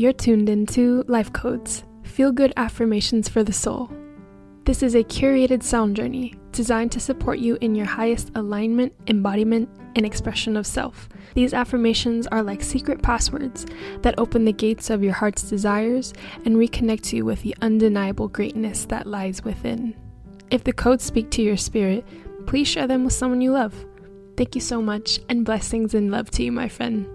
You're tuned into Life Codes, feel good affirmations for the soul. This is a curated sound journey designed to support you in your highest alignment, embodiment, and expression of self. These affirmations are like secret passwords that open the gates of your heart's desires and reconnect you with the undeniable greatness that lies within. If the codes speak to your spirit, please share them with someone you love. Thank you so much, and blessings and love to you, my friend.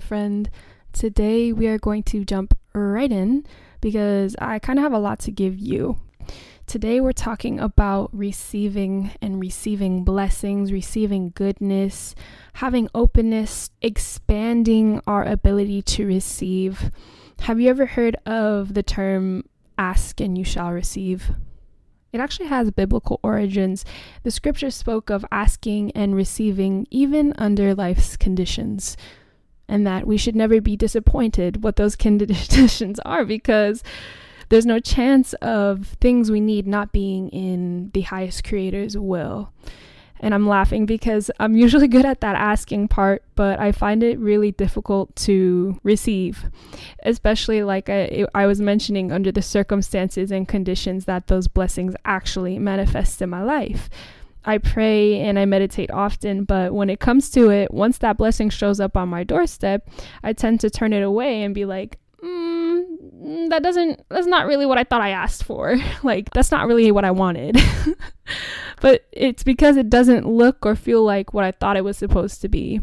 My friend. Today we are going to jump right in because I kind of have a lot to give you. Today we're talking about receiving and receiving blessings, receiving goodness, having openness, expanding our ability to receive. Have you ever heard of the term ask and you shall receive? It actually has biblical origins. The scripture spoke of asking and receiving even under life's conditions, and that we should never be disappointed what those conditions are because there's no chance of things we need not being in the highest creator's will. And I'm laughing because I'm usually good at that asking part, but I find it really difficult to receive, especially like I, I was mentioning under the circumstances and conditions that those blessings actually manifest in my life. I pray and I meditate often, but when it comes to it, once that blessing shows up on my doorstep, I tend to turn it away and be like, mm, that doesn't that's not really what I thought I asked for. like that's not really what I wanted. but it's because it doesn't look or feel like what I thought it was supposed to be.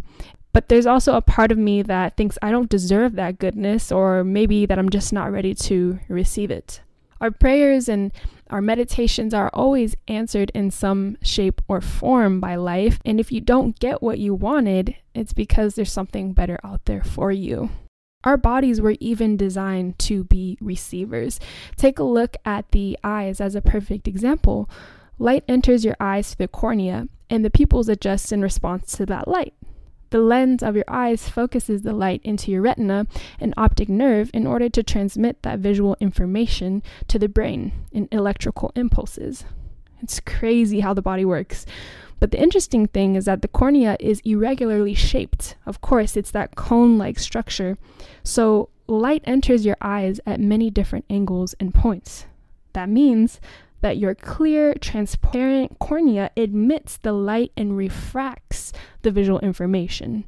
But there's also a part of me that thinks I don't deserve that goodness or maybe that I'm just not ready to receive it. Our prayers and our meditations are always answered in some shape or form by life. And if you don't get what you wanted, it's because there's something better out there for you. Our bodies were even designed to be receivers. Take a look at the eyes as a perfect example. Light enters your eyes through the cornea, and the pupils adjust in response to that light. The lens of your eyes focuses the light into your retina and optic nerve in order to transmit that visual information to the brain in electrical impulses. It's crazy how the body works. But the interesting thing is that the cornea is irregularly shaped. Of course, it's that cone like structure. So light enters your eyes at many different angles and points. That means that your clear, transparent cornea admits the light and refracts the visual information.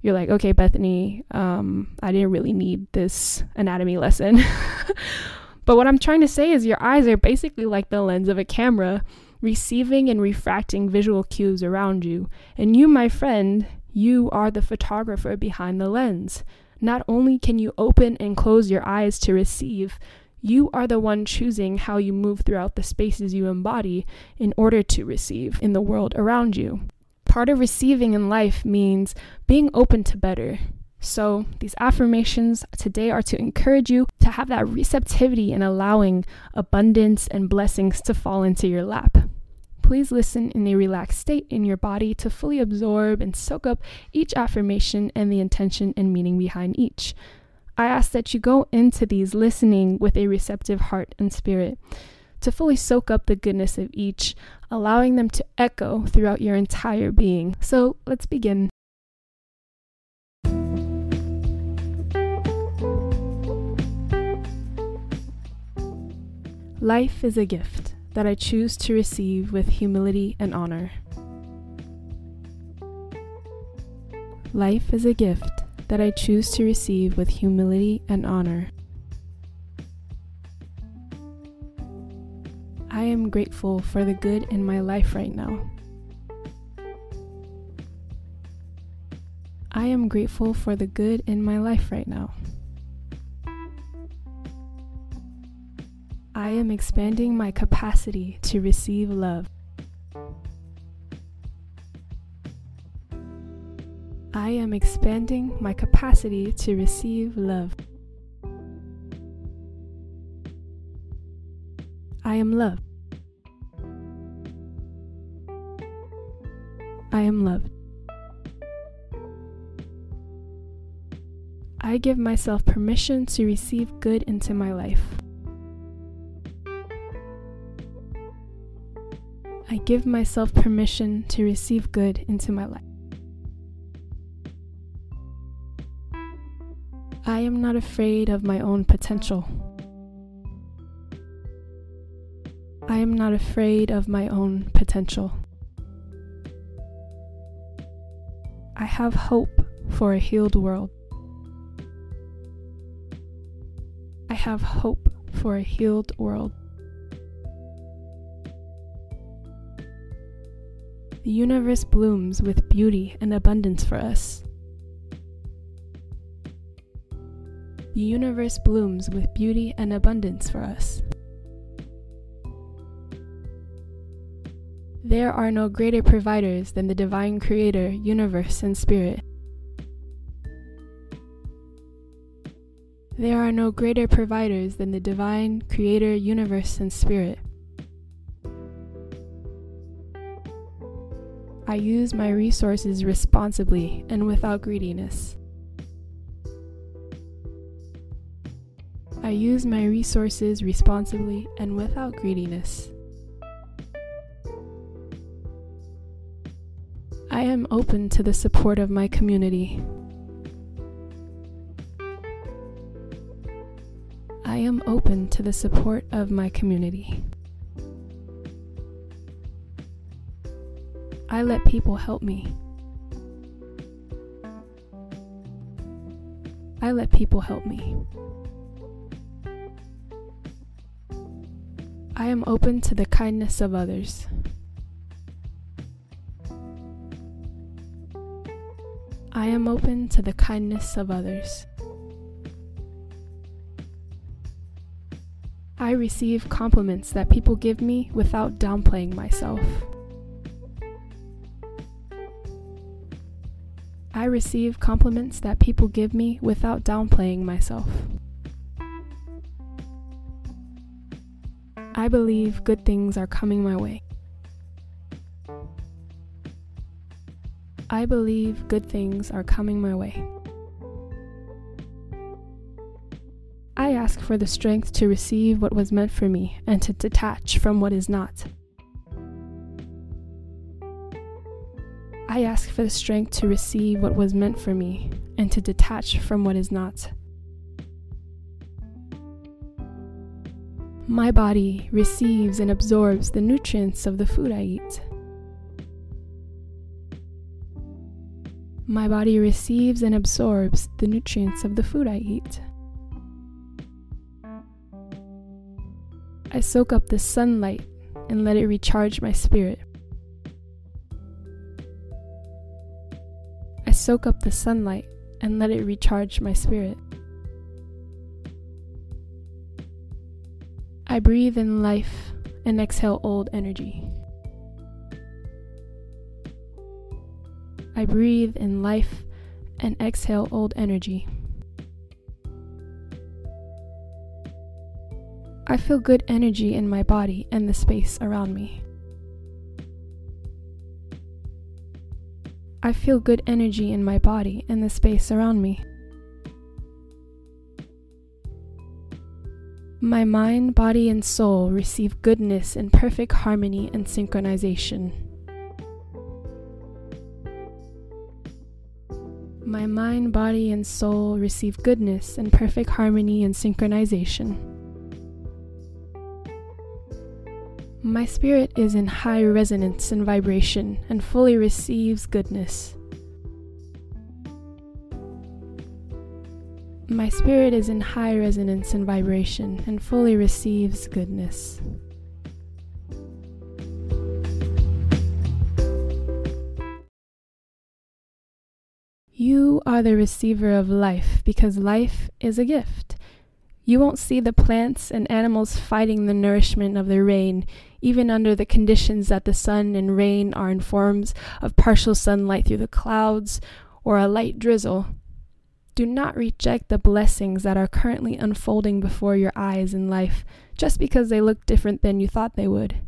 You're like, okay, Bethany, um, I didn't really need this anatomy lesson. but what I'm trying to say is your eyes are basically like the lens of a camera receiving and refracting visual cues around you. And you, my friend, you are the photographer behind the lens. Not only can you open and close your eyes to receive, you are the one choosing how you move throughout the spaces you embody in order to receive in the world around you. Part of receiving in life means being open to better. So, these affirmations today are to encourage you to have that receptivity and allowing abundance and blessings to fall into your lap. Please listen in a relaxed state in your body to fully absorb and soak up each affirmation and the intention and meaning behind each. I ask that you go into these listening with a receptive heart and spirit to fully soak up the goodness of each, allowing them to echo throughout your entire being. So let's begin. Life is a gift that I choose to receive with humility and honor. Life is a gift that I choose to receive with humility and honor. I am grateful for the good in my life right now. I am grateful for the good in my life right now. I am expanding my capacity to receive love. I am expanding my capacity to receive love. I am love. I am loved. I give myself permission to receive good into my life. I give myself permission to receive good into my life. I am not afraid of my own potential. I am not afraid of my own potential. I have hope for a healed world. I have hope for a healed world. The universe blooms with beauty and abundance for us. The universe blooms with beauty and abundance for us. There are no greater providers than the divine creator, universe, and spirit. There are no greater providers than the divine creator, universe, and spirit. I use my resources responsibly and without greediness. I use my resources responsibly and without greediness. Open to the support of my community. I am open to the support of my community. I let people help me. I let people help me. I am open to the kindness of others. I am open to the kindness of others. I receive compliments that people give me without downplaying myself. I receive compliments that people give me without downplaying myself. I believe good things are coming my way. I believe good things are coming my way. I ask for the strength to receive what was meant for me and to detach from what is not. I ask for the strength to receive what was meant for me and to detach from what is not. My body receives and absorbs the nutrients of the food I eat. My body receives and absorbs the nutrients of the food I eat. I soak up the sunlight and let it recharge my spirit. I soak up the sunlight and let it recharge my spirit. I breathe in life and exhale old energy. I breathe in life and exhale old energy. I feel good energy in my body and the space around me. I feel good energy in my body and the space around me. My mind, body, and soul receive goodness in perfect harmony and synchronization. My mind, body, and soul receive goodness in perfect harmony and synchronization. My spirit is in high resonance and vibration and fully receives goodness. My spirit is in high resonance and vibration and fully receives goodness. Are the receiver of life because life is a gift. You won't see the plants and animals fighting the nourishment of the rain, even under the conditions that the sun and rain are in forms of partial sunlight through the clouds or a light drizzle. Do not reject the blessings that are currently unfolding before your eyes in life just because they look different than you thought they would.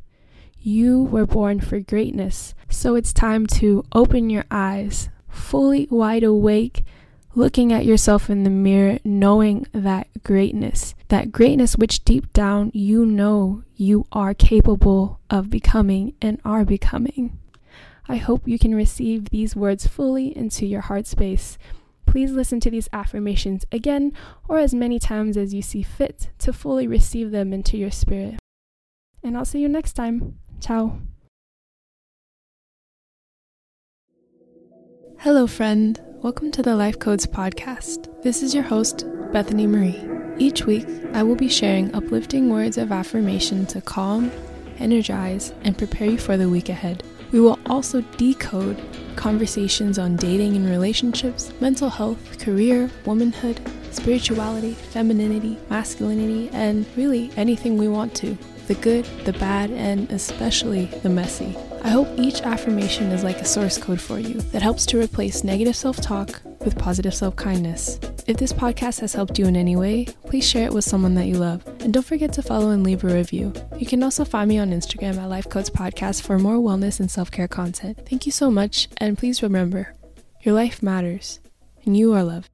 You were born for greatness, so it's time to open your eyes, fully wide awake, looking at yourself in the mirror, knowing that greatness that greatness which deep down you know you are capable of becoming and are becoming. I hope you can receive these words fully into your heart space. Please listen to these affirmations again or as many times as you see fit to fully receive them into your spirit. And I'll see you next time. Ciao. Hello, friend. Welcome to the Life Codes podcast. This is your host, Bethany Marie. Each week, I will be sharing uplifting words of affirmation to calm, energize, and prepare you for the week ahead. We will also decode conversations on dating and relationships, mental health, career, womanhood, spirituality, femininity, masculinity, and really anything we want to the good, the bad, and especially the messy. I hope each affirmation is like a source code for you that helps to replace negative self talk with positive self kindness. If this podcast has helped you in any way, please share it with someone that you love. And don't forget to follow and leave a review. You can also find me on Instagram at Life Codes Podcast for more wellness and self care content. Thank you so much, and please remember your life matters, and you are loved.